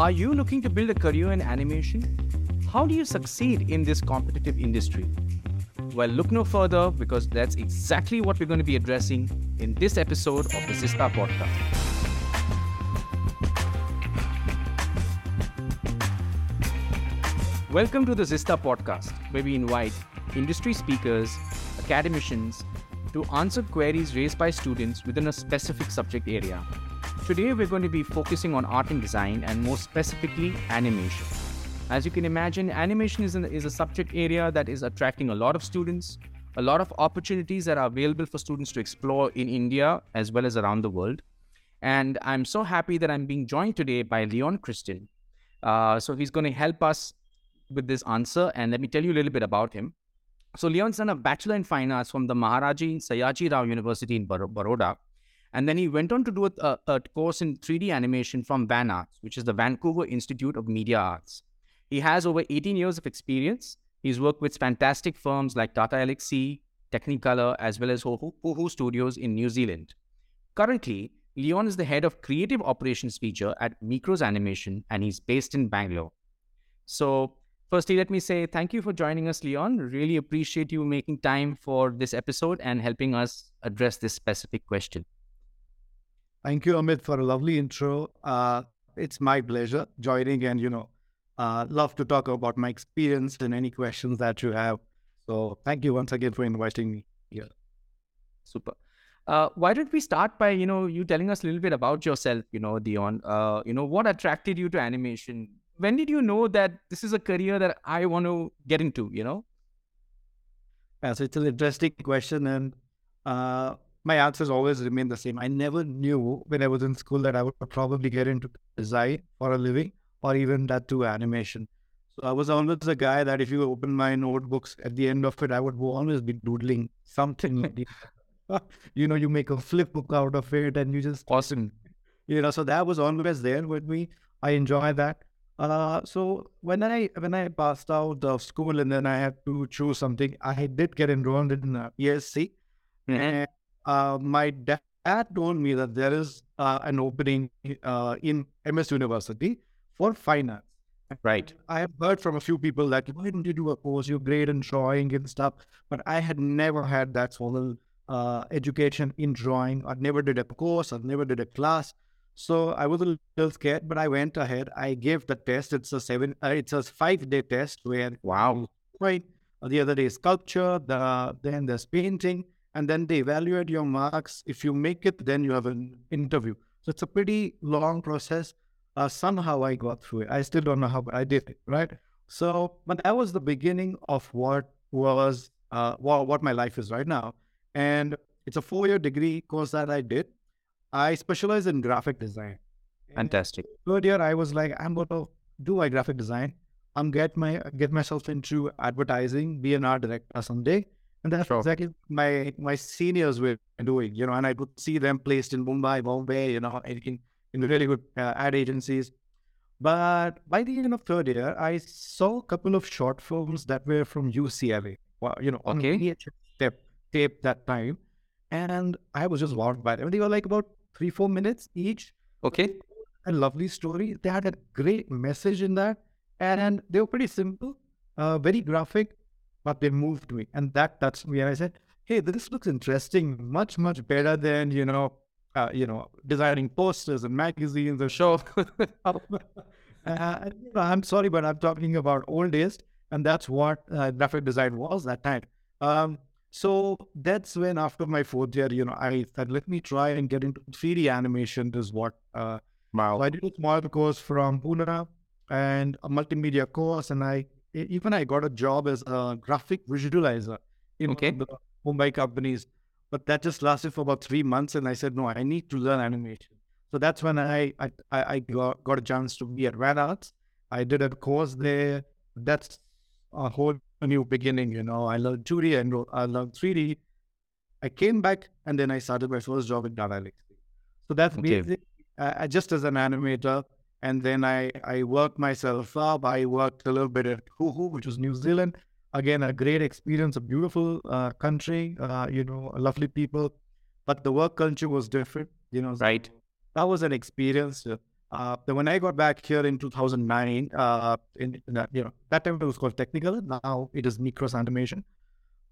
Are you looking to build a career in animation? How do you succeed in this competitive industry? Well, look no further because that's exactly what we're going to be addressing in this episode of the Zista podcast. Welcome to the Zista podcast, where we invite industry speakers, academicians to answer queries raised by students within a specific subject area. Today, we're going to be focusing on art and design and more specifically, animation. As you can imagine, animation is, an, is a subject area that is attracting a lot of students, a lot of opportunities that are available for students to explore in India as well as around the world. And I'm so happy that I'm being joined today by Leon Christian. Uh, so he's going to help us with this answer. And let me tell you a little bit about him. So Leon's done a Bachelor in Fine Arts from the Maharaja Sayaji Rao University in Baroda. And then he went on to do a, a, course in 3D animation from VAN Arts, which is the Vancouver Institute of Media Arts. He has over 18 years of experience. He's worked with fantastic firms like Tata Elxsi, Technicolor, as well as Huhu Studios in New Zealand. Currently, Leon is the head of creative operations feature at Mikros Animation, and he's based in Bangalore. So, firstly, let me say thank you for joining us, Leon. Really appreciate you making time for this episode and helping us address this specific question. Thank you, Amit, for a lovely intro. Uh, it's my pleasure joining, and you know, uh, love to talk about my experience and any questions that you have. So, thank you once again for inviting me here. Super. Uh, why don't we start by you know you telling us a little bit about yourself? You know, Leon. Uh, you know, what attracted you to animation? When did you know that this is a career that I want to get into? You know. Yeah, so it's an interesting question, and uh, my answers always remain the same. I never knew when I was in school that I would probably get into design for a living or even that to animation. So I was always a guy that if you open my notebooks at the end of it, I would always be doodling something like you know, you make a flip book out of it and you just awesome. You know, so that was always there with me. I enjoy that. Uh, so when I when I passed out of school and then I had to choose something, I did get enrolled in uh, ESC. Mm-hmm. And uh, my dad told me that there is uh, an opening uh, in MS University for finance. Right. I have heard from a few people that why don't you do a course? You're great in drawing and stuff, but I had never had that of uh, education in drawing. I never did a course. I never did a class. So I was a little scared, but I went ahead. I gave the test. It's a seven. Uh, it's a five day test where wow, right. The other day sculpture. The then there's painting and then they evaluate your marks. If you make it, then you have an interview. So it's a pretty long process. Uh, somehow I got through it. I still don't know how, but I did it, right? So, but that was the beginning of what was uh, what, what my life is right now. And it's a four-year degree course that I did. I specialize in graphic design. Fantastic. third year, I was like, I'm going to do my graphic design. I'm get my get myself into advertising, be an art director someday. And that's sure. exactly my my seniors were doing, you know, and I would see them placed in Mumbai, Bombay, you know, in, in really good uh, ad agencies. But by the end of third year, I saw a couple of short films that were from UCLA, well, you know, on okay. tape, tape that time. And I was just wowed by them. They were like about three, four minutes each. Okay. A lovely story. They had a great message in that. And they were pretty simple, uh, very graphic, but they moved me. And that touched me. And I said, hey, this looks interesting, much, much better than, you know, uh, you know, designing posters and magazines or show. uh, I'm sorry, but I'm talking about old days. And that's what uh, graphic design was that time. Um, so that's when, after my fourth year, you know, I said, let me try and get into 3D animation. Is what. Uh, wow. So I did a small course from Pune and a multimedia course, and I even I got a job as a graphic visualizer in okay. the Mumbai companies, but that just lasted for about three months. And I said, no, I need to learn animation. So that's when I I, I got, got a chance to be at VAN Arts. I did a course there. That's a whole new beginning, you know. I learned 2D and I learned 3D. I came back and then I started my first job in Tata Elxsi. So that's okay. basic. Uh, just as an animator, and then I, I worked myself up. I worked a little bit at Huhu which was New Zealand. Again, a great experience, a beautiful uh, country, uh, you know, lovely people. But the work culture was different, you know. Right. That was an experience. Uh, then when I got back here in 2009, uh, in, in you know that time it was called Technicolor. Now it is Mikros Animation.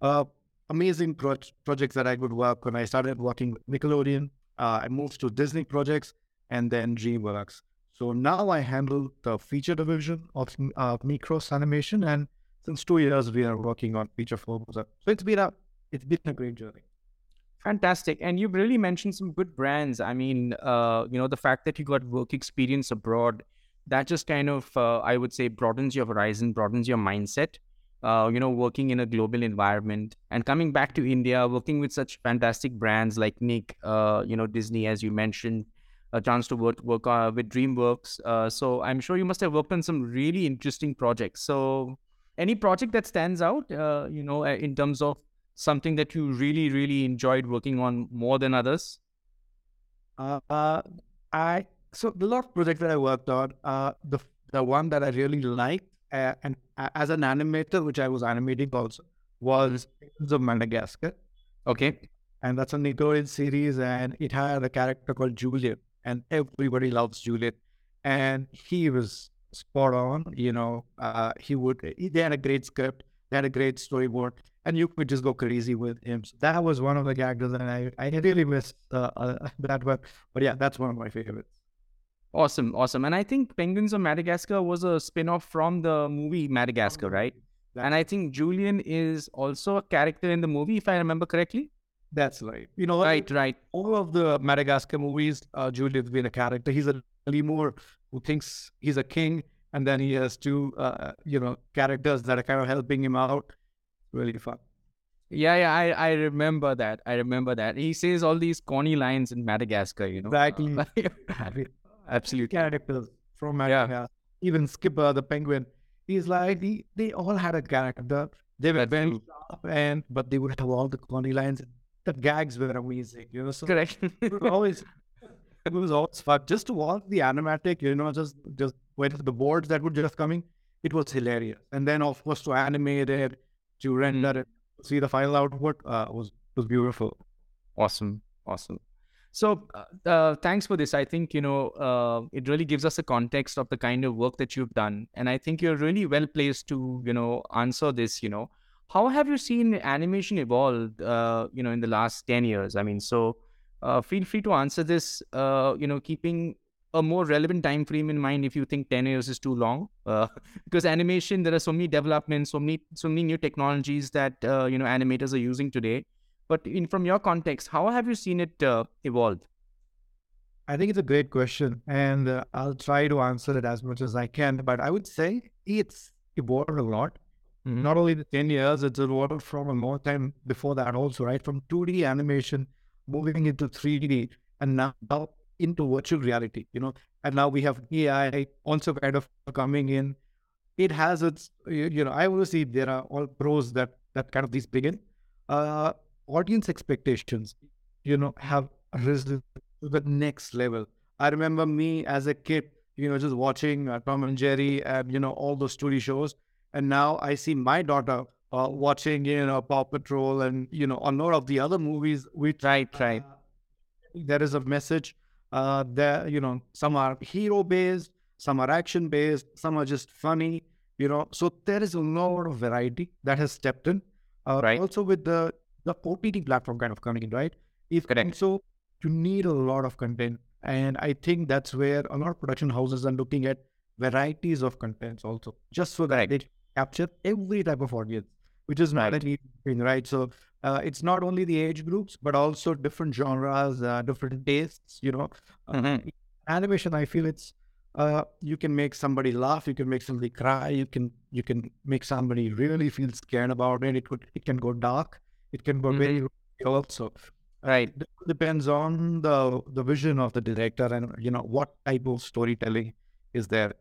Uh, amazing pro- projects that I could work when I started working with Nickelodeon. Uh, I moved to Disney projects and then DreamWorks. So now I handle the feature division of uh, Mikros Animation, and since two years we are working on feature film. So it's been a it's been a great journey. Fantastic. And you've really mentioned some good brands. I mean, uh, you know, the fact that you got work experience abroad, that just kind of, uh, I would say, broadens your horizon, broadens your mindset. Uh, you know, working in a global environment and coming back to India, working with such fantastic brands like Nick, uh, you know, Disney, as you mentioned, a chance to work work uh, with DreamWorks. Uh, so I'm sure you must have worked on some really interesting projects. So, any project that stands out, you know, in terms of something that you really, really enjoyed working on more than others? Uh, uh, I so the lot of projects that I worked on. Uh, the the one that I really liked, uh, and as an animator, which I was animating also, was the Madagascar. Okay, and that's a Nickelodeon series, and it had a character called Julien, and everybody loves Julien. and he was spot on. You know, uh, he would. They had a great script, they had a great storyboard, and you could just go crazy with him. So that was one of the characters that I, I really missed uh, uh, that one. But yeah, that's one of my favorites. Awesome, awesome. And I think Penguins of Madagascar was a spin-off from the movie Madagascar, right? And I think Julien is also a character in the movie, if I remember correctly. That's right. You know, right, right. All of the Madagascar movies, uh, Julien's been a character. He's a lemur who thinks he's a king, and then he has two, uh, you know, characters that are kind of helping him out really fun. Yeah, yeah, I, I remember that. I remember that. He says all these corny lines in Madagascar, you know. Exactly. Absolutely. Characters from Madagascar. Yeah. Even Skipper, the penguin. He's like, he, they all had a character. They were very sharp, and but they would have all the corny lines. The gags were amazing, you know. So Correct. it was always it was always fun. Just to watch the animatic, you know, just just with the boards that were just coming, it was hilarious. And then of course to animate it to render mm-hmm. it, see the final output uh, was was beautiful. Awesome, awesome. So, uh, uh, thanks for this. I think you know uh, it really gives us a context of the kind of work that you've done, and I think you're really well placed to you know answer this. You know, how have you seen animation evolve? Uh, you know, in the last ten years. I mean, so uh, feel free to answer this. Uh, you know, keeping a more relevant time frame in mind if you think 10 years is too long uh, because animation there are so many developments so many so many new technologies that uh, you know animators are using today but in from your context how have you seen it uh, evolve i think it's a great question and i'll try to answer it as much as i can but i would say it's evolved a lot mm-hmm. not only the 10 years it's evolved from a long time before that also right from 2d animation moving into 3d and now into virtual reality, you know, and now we have AI also kind of coming in. It has its, you know, I always see there are all pros that that kind of these begin. Uh, audience expectations, you know, have risen to the next level. I remember me as a kid, you know, just watching uh, Tom and Jerry and you know all those story shows, and now I see my daughter uh, watching, you know, Paw Patrol and you know a lot of the other movies. Which right, right. Uh, there is a message uh, there, you know, some are hero based, some are action based, some are just funny. You know, so there is a lot of variety that has stepped in. Uh, right. Also with the the OTT platform kind of coming in, right? If Correct. So you need a lot of content, and I think that's where a lot of production houses are looking at varieties of contents also, just so that right. they capture every type of audience, which is not right. an easy thing, right? So uh, it's not only the age groups but also different genres uh, different tastes you know uh, mm-hmm. animation i feel it's uh, you can make somebody laugh you can make somebody cry you can you can make somebody really feel scared about it it could it can go dark it can go mm-hmm. very also right it depends on the the vision of the director and you know what type of storytelling is there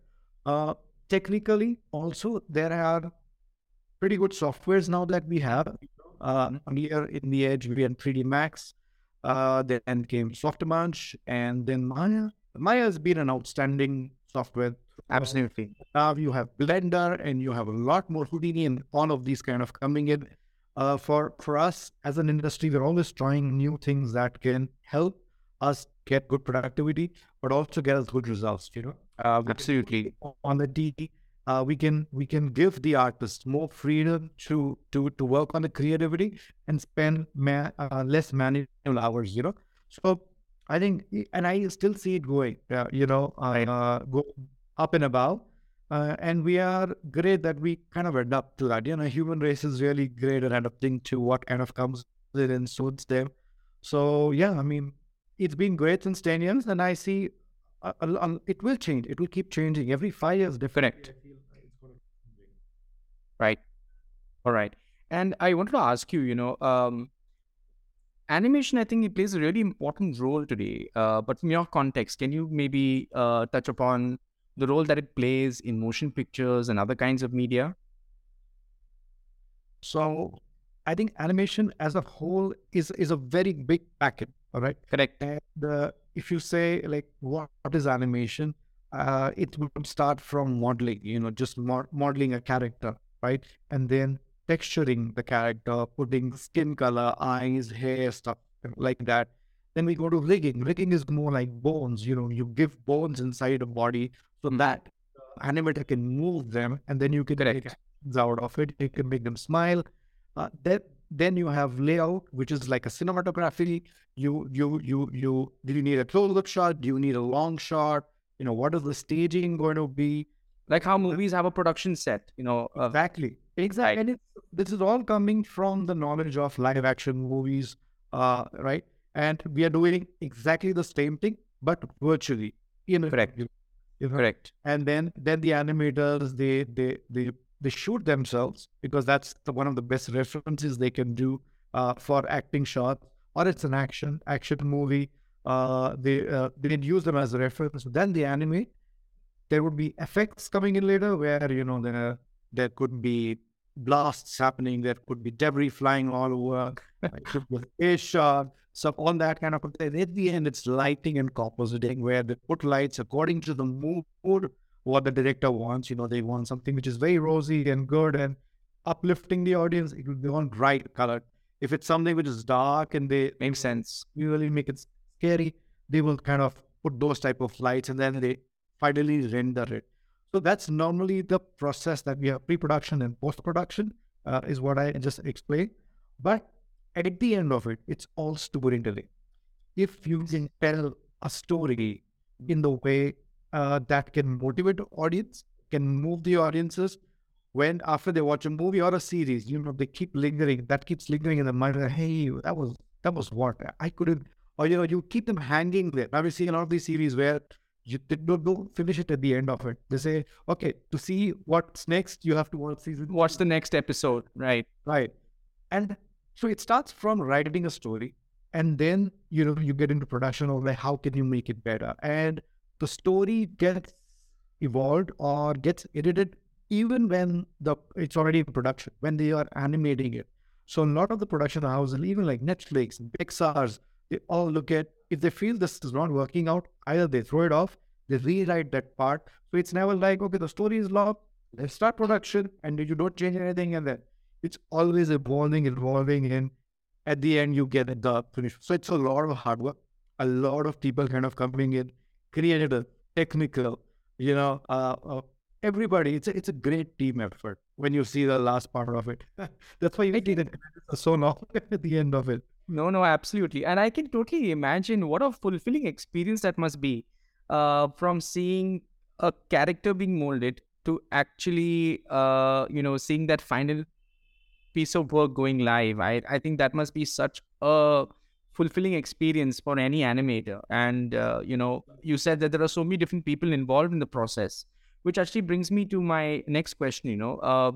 uh technically also there are pretty good softwares now that we have uh, here in the edge, we had 3D Max. Uh, then came Softimage, and then Maya. Maya has been an outstanding software. Absolutely. Now you have Blender, and you have a lot more Houdini, and all of these kind of coming in. Uh, for for us as an industry, we're always trying new things that can help us get good productivity, but also get us good results. You know, uh, absolutely on the D. Uh, we can we can give the artists more freedom to to to work on the creativity and spend ma- uh, less manual hours. You know, so I think, and I still see it going. Uh, you know, uh, go up and above. Uh, and we are great that we kind of adapt to that. You know, human race is really great at adapting to what kind of comes in and suits them. So yeah, I mean, it's been great since ten years, and I see uh, uh, it will change. It will keep changing every five years. Different. Right. All right. And I wanted to ask you, you know, um, animation, I think it plays a really important role today. Uh, but from your context, can you maybe uh, touch upon the role that it plays in motion pictures and other kinds of media? So, I think animation as a whole is is a very big packet. All right, correct. And uh, if you say like what, what is animation, uh, it would start from modeling. You know, just mo- modeling a character, right, and then texturing the character, putting skin color, eyes, hair, stuff like that. Then we go to rigging. Rigging is more like bones. You know, you give bones inside a body so mm-hmm. that animator can move them, and then you can Correct. make out of it. You can make them smile. Uh, then you have layout, which is like a cinematography. You you you you do you need a close up shot? Do you need a long shot? You know, what is the staging going to be? Like how movies have a production set, you know. Uh, exactly. Exactly. And this is all coming from the knowledge of live action movies, uh, right? And we are doing exactly the same thing, but virtually. You know, Correct. Correct. And then then the animators they they they they shoot themselves because that's the, one of the best references they can do uh, for acting shots, or it's an action action movie. Uh, they uh, they use them as a reference. Then they animate. There would be effects coming in later where you know there there could be blasts happening. There could be debris flying all over. a shot. So on that kind of thing. At the end, it's lighting and compositing where they put lights according to the mood, what the director wants. You know, they want something which is very rosy and good and uplifting the audience. It will be on bright color. If it's something which is dark and they make sense, we really make it scary, they will kind of put those type of lights and then they finally render it. So that's normally the process that we have pre-production and post-production uh, is what I just explained. But at the end of it, it's all storytelling. If you can tell a story in the way uh, that can motivate the audience, can move the audiences, when after they watch a movie or a series, you know, they keep lingering, that keeps lingering in the mind. Hey, that was that was what I couldn't, or you know, you keep them hanging there. Now we see a lot of these series where you don't, don't finish it at the end of it. They say, okay, to see what's next, you have to watch season. Watch the next episode, right? Right. And so it starts from writing a story, and then you know you get into production of like how can you make it better, and the story gets evolved or gets edited even when the it's already in production when they are animating it. So a lot of the production houses, even like Netflix, Pixar's, they all look at if they feel this is not working out, either they throw it off, they rewrite that part. So it's never like, okay, the story is locked, let's start production, and you don't change anything, and then it's always evolving, evolving, and at the end you get the finish. So it's a lot of hard work, a lot of people kind of coming in, creative, technical, you know, uh, uh, everybody. It's a, it's a great team effort when you see the last part of it. That's why you see that so long at the end of it. No, no, absolutely. And I can totally imagine what a fulfilling experience that must be uh, from seeing a character being molded to actually, uh, you know, seeing that final piece of work going live. I, I think that must be such a fulfilling experience for any animator. And, uh, you know, you said that there are so many different people involved in the process, which actually brings me to my next question, you know, uh,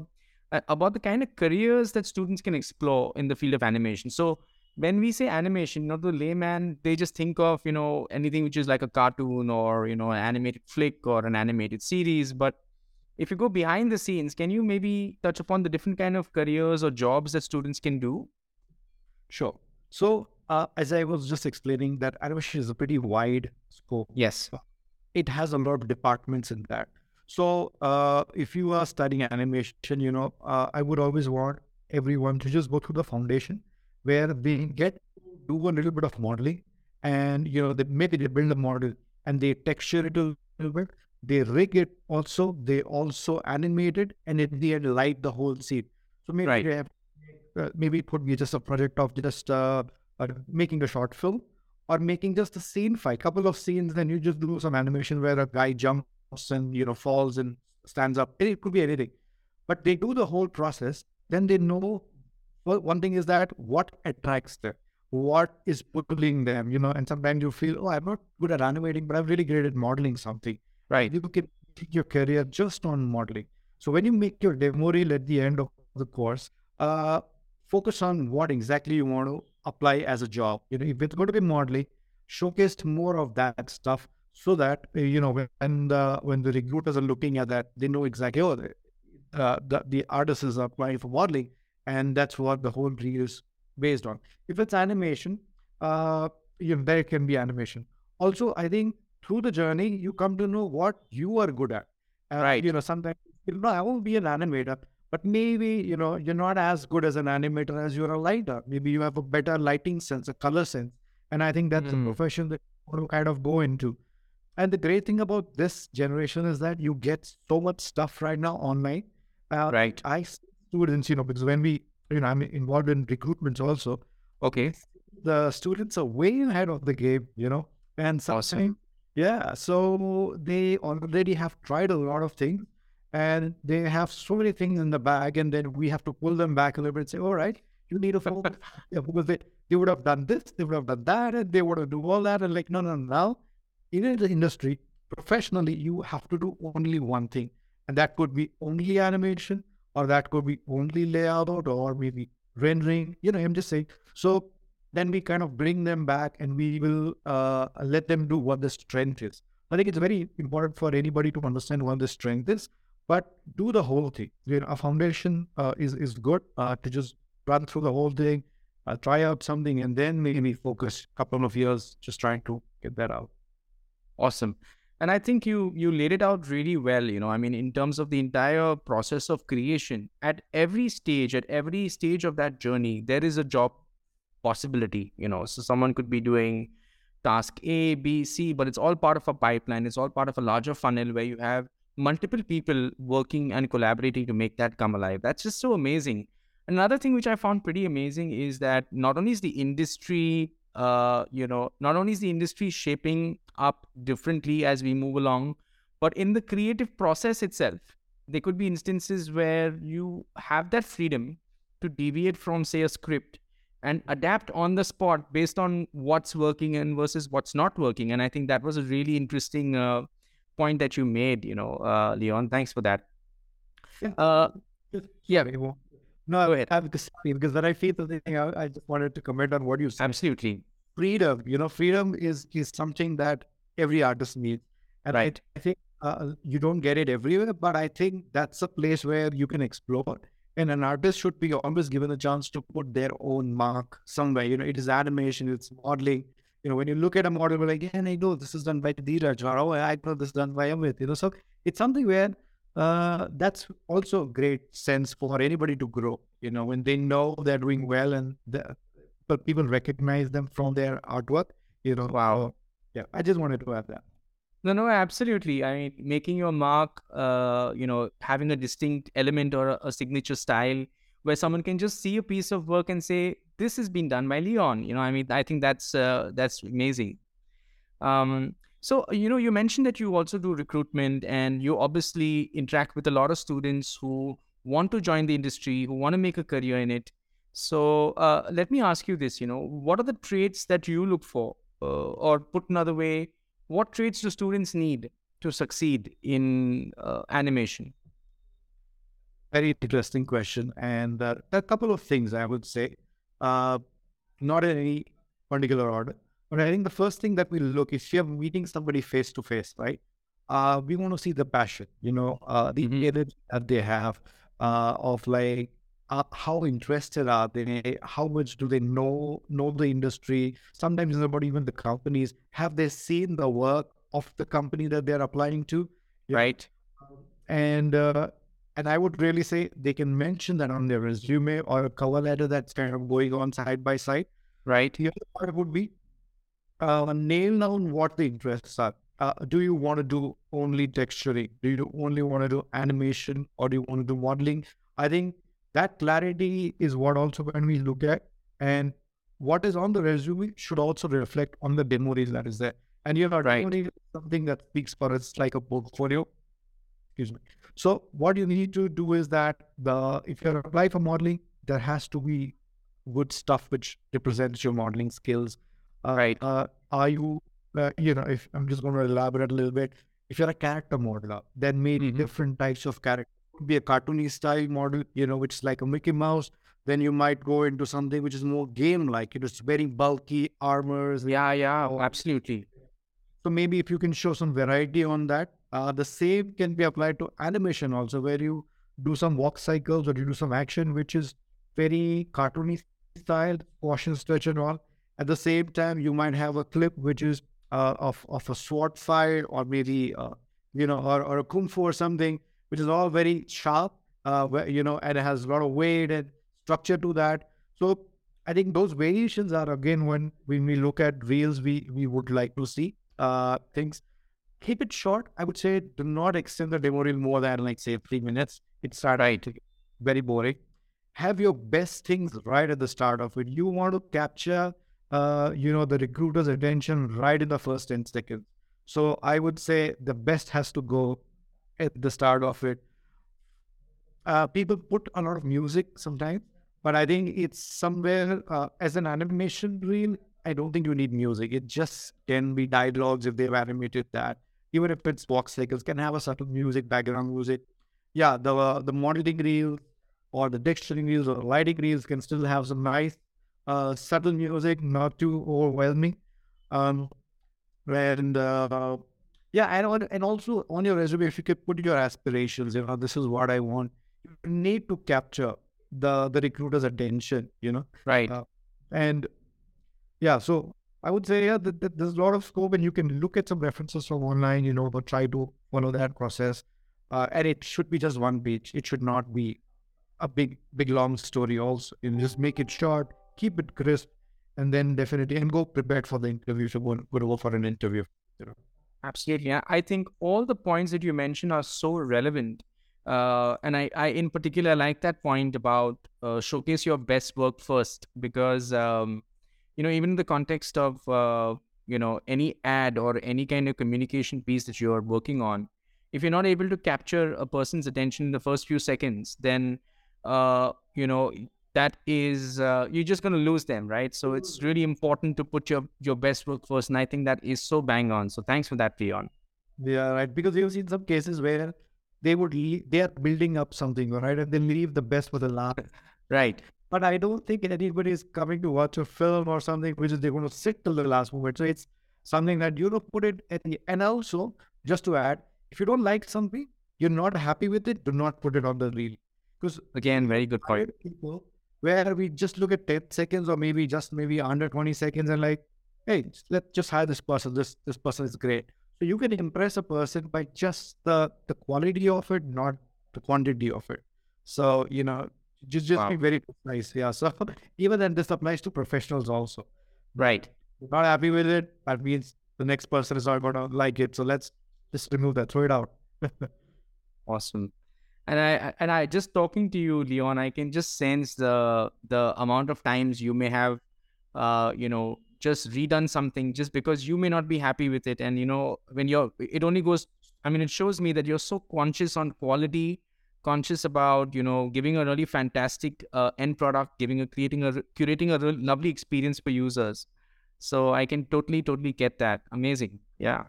about the kind of careers that students can explore in the field of animation. So, when we say animation, you know, the layman, they just think of, you know, anything which is like a cartoon or, you know, an animated flick or an animated series. But if you go behind the scenes, can you maybe touch upon the different kind of careers or jobs that students can do? Sure. So, uh, as I was just explaining, that animation is a pretty wide scope. Yes. It has a lot of departments in that. So, uh, if you are studying animation, you know, uh, I would always want everyone to just go through the foundation where they get do a little bit of modeling and you know, they maybe they build a model and they texture it a little bit, they rig it also, they also animate it, and at the end light the whole scene. So maybe Right. they have, uh, maybe it could be just a project of just uh, making a short film or making just a scene fight, couple of scenes, then you just do some animation where a guy jumps and you know falls and stands up. It could be anything, but they do the whole process. Then they know. Well, one thing is that what attracts them, what is pulling them, you know. And sometimes you feel, oh, I'm not good at animating, but I'm really great at modeling something. Right. You can take your career just on modeling. So when you make your demo reel at the end of the course, uh, focus on what exactly you want to apply as a job. You know, if it's going to be modeling, showcase more of that stuff so that uh, you know when the when the recruiters are looking at that, they know exactly oh, the uh, the, the artist is applying for modeling, and that's what the whole reel is based on. If it's animation, uh, you know, there can be animation. Also, I think through the journey, you come to know what you are good at. Uh, Right. You know, sometimes you know, I won't be an animator, but maybe you know you're not as good as an animator as you're a lighter. Maybe you have a better lighting sense, a color sense, and I think that's Mm. a profession that you want to kind of go into. And the great thing about this generation is that you get so much stuff right now online. Uh, Right. I students, you know, because when we, you know, I'm involved in recruitments also, Okay. the students are way ahead of the game, you know, and Awesome. yeah, so they already have tried a lot of things and they have so many things in the bag, and then we have to pull them back a little bit and say, all right, you need to focus. yeah, because they, they would have done this, they would have done that, and they would have do all that. And like, no, no, no, in the industry, professionally, you have to do only one thing. And that could be only animation, or that could be only layout, or maybe rendering. You know, I'm just saying. So then we kind of bring them back and we will uh, let them do what the strength is. I think it's very important for anybody to understand what the strength is, but do the whole thing. You know, a foundation uh, is is good uh, to just run through the whole thing, uh, try out something, and then maybe focus a couple of years just trying to get that out. Awesome. And I think you you laid it out really well, you know. I mean, in terms of the entire process of creation, at every stage, at every stage of that journey, there is a job possibility, you know. So someone could be doing task A, B, C, but it's all part of a pipeline. It's all part of a larger funnel where you have multiple people working and collaborating to make that come alive. That's just so amazing. Another thing which I found pretty amazing is that not only is the industry, uh, you know, not only is the industry shaping up differently as we move along, but in the creative process itself, there could be instances where you have that freedom to deviate from, say, a script and adapt on the spot based on what's working and versus what's not working. And I think that was a really interesting uh, point that you made, you know, uh, Leon. Thanks for that. Yeah. Uh, yeah, No, Go ahead. I, because, because when I feel the thing, I, I just wanted to comment on what you said. absolutely. freedom you know freedom is is something that every artist needs and I- Right. I, think uh, you don't get it everywhere but i think that's a place where you can explore and an artist should be always given a chance to put their own mark somewhere you know it is animation it's modeling you know when you look at a model we're like yeah i know this is done by Dheeraj or oh i know this is done by Amit you know so it's something where uh, that's also a great sense for anybody to grow you know when they know they're doing well and the, but people recognize them from their artwork. You know, Wow. yeah, I just wanted to add that. No, no, absolutely. I mean, making your mark, uh, you know, having a distinct element or a, a signature style where someone can just see a piece of work and say, "This has been done by Leon." You know, I mean, I think that's uh, that's amazing. Um, so you know, you mentioned that you also do recruitment, and you obviously interact with a lot of students who want to join the industry, who want to make a career in it. So uh, let me ask you this: you know, what are the traits that you look for, uh, or put another way, what traits do students need to succeed in uh, animation? Very interesting question, and uh, a couple of things I would say, uh, not in any particular order, but I think the first thing that we look if you're meeting somebody face to face, right? Uh, we want to see the passion, you know, uh, the Mhm. energy that they have, uh, of like uh, how interested are they? How much do they know know the industry? Sometimes it's about even the companies. Have they seen the work of the company that they're applying to? Right. and uh, and I would really say they can mention that on their resume or a cover letter that's kind of going on side by side. Right. The other part would be uh, nail down what the interests are. Uh, do you want to do only texturing? Do you only want to do animation or do you want to do modeling? I think that clarity is what also when we look at and what is on the resume should also reflect on the demo reel that is there. And you know, Right. demo reel something that speaks for it's like a portfolio. Excuse me. So what you need to do is that the if you're applying for modeling, there has to be good stuff which represents your modeling skills. Uh, Right. Uh, are you, uh, you know, if I'm just going to elaborate a little bit, if you're a character modeler, then maybe Mhm. different types of character could be a cartoony style model, you know, which is like a Mickey Mouse. Then you might go into something which is more game-like. It is very bulky armors. Yeah, yeah, or- absolutely. So maybe if you can show some variety on that, uh, the same can be applied to animation also, where you do some walk cycles or you do some action, which is very cartoony style, motion stretch and all. At the same time, you might have a clip which is uh, of of a sword fight or maybe uh, you know or, or a kung fu or something, which is all very sharp, uh, where, you know, and it has a lot of weight and structure to that. So I think those variations are again when when we look at reels, we we would like to see uh, things. Keep it short. I would say do not extend the demo reel more than like say three minutes. It starts Right. very boring. Have your best things right at the start of it. You want to capture, uh, you know, the recruiter's attention right in the first ten seconds. So I would say the best has to go at the start of it. Uh, people put a lot of music sometimes, but I think it's somewhere uh, as an animation reel. I don't think you need music. It just can be dialogues if they've animated that. Even if it's walk cycles, can have a subtle music, background music. Yeah, the uh, the modeling reels or the texturing reels or lighting reels can still have some nice uh, subtle music, not too overwhelming. Um, and uh, yeah, and on, and also on your resume, if you could put your aspirations, you know, this is what I want. You need to capture the the recruiter's attention, you know, Right. Uh, and yeah. So I would say yeah, that, that there's a lot of scope, and you can look at some references from online, you know, but try to follow that process. Uh, and it should be just one page. It should not be a big, big long story. Also, you know, just make it short, keep it crisp, and then definitely and go prepared for the interview. So go go for an interview. You know. Absolutely. I think all the points that you mentioned are so relevant. Uh, and I, I, in particular, like that point about uh, showcase your best work first because, um, you know, even in the context of, uh, you know, any ad or any kind of communication piece that you're working on, if you're not able to capture a person's attention in the first few seconds, then, uh, you know, that is uh, you're just going to lose them right? So it's really important to put your your best work first and i think that is so bang on. So thanks for that leon. Yeah, right. Because you've seen some cases where they would leave, they are building up something, right, and they leave the best for the last. right But I don't think anybody is coming to watch a film or something which is they're going to sit till the last moment. So it's something that you know put it at the and also just to add, if you don't like something, you're not happy with it, do not put it on the reel. Because again very good point people where we just look at 10 seconds or maybe just maybe under 20 seconds and like, hey, let's just hire this person. This this person is great. So you can impress a person by just the the quality of it, not the quantity of it. So, you know, just just be very precise. Yeah. So even then this applies to professionals also. right you're not happy with it, that means the next person is not gonna like it. So let's just remove that, throw it out. awesome and i I- and i just talking to you leon i can just sense the the amount of times you may have uh you know just redone something just because you may not be happy with it and you know when you're it only goes i mean it shows me that you're so conscious on quality conscious about you know giving a really fantastic uh, end product giving a creating a curating a real lovely experience for users so i can totally totally get that amazing yeah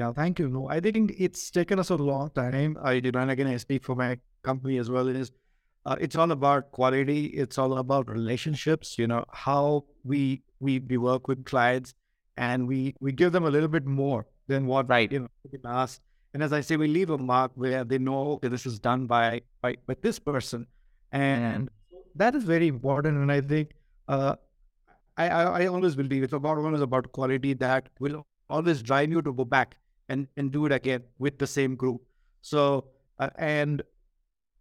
Yeah, thank you. No, I think it's taken us a long time. I did, and again, I speak for my company as well. Is uh, it's all about quality. It's all about relationships. You know how we we we work with clients, and we we give them a little bit more than what Right. you know we can ask. And as I say, we leave a mark where they know okay, this is done by by by this person, and that is very important. And I think uh, I, I I always believe it's about one is about quality that will always drive you to go back and and do it again with the same group. So uh, and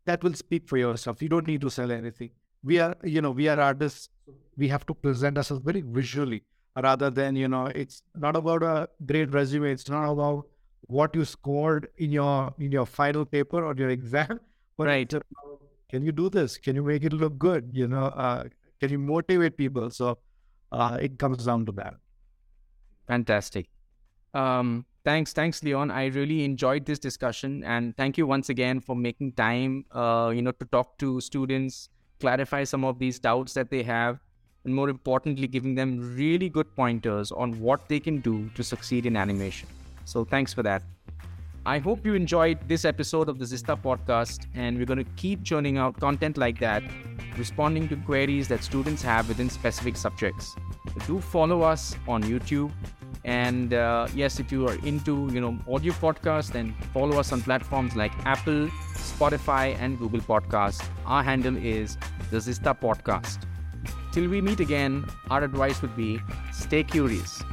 that will speak for yourself. You don't need to sell anything. We are you know we are artists. We have to present ourselves very visually. rather than, you know, it's not about a great resume. It's not about what you scored in your in your final paper or your exam. But right. About, can you do this? Can you make it look good? You know, uh, can you motivate people? So uh, it comes down to that. Fantastic. Um, thanks, thanks, Leon. I really enjoyed this discussion, and thank you once again for making time. Uh, you know, to talk to students, clarify some of these doubts that they have, and more importantly, giving them really good pointers on what they can do to succeed in animation. So, thanks for that. I hope you enjoyed this episode of the Zista podcast, and we're going to keep churning out content like that, responding to queries that students have within specific subjects. do follow us on YouTube, and uh, yes, if you are into you know audio podcasts, then follow us on platforms like Apple, Spotify, and Google Podcasts. Our handle is the Zista Podcast. Till we meet again, our advice would be stay curious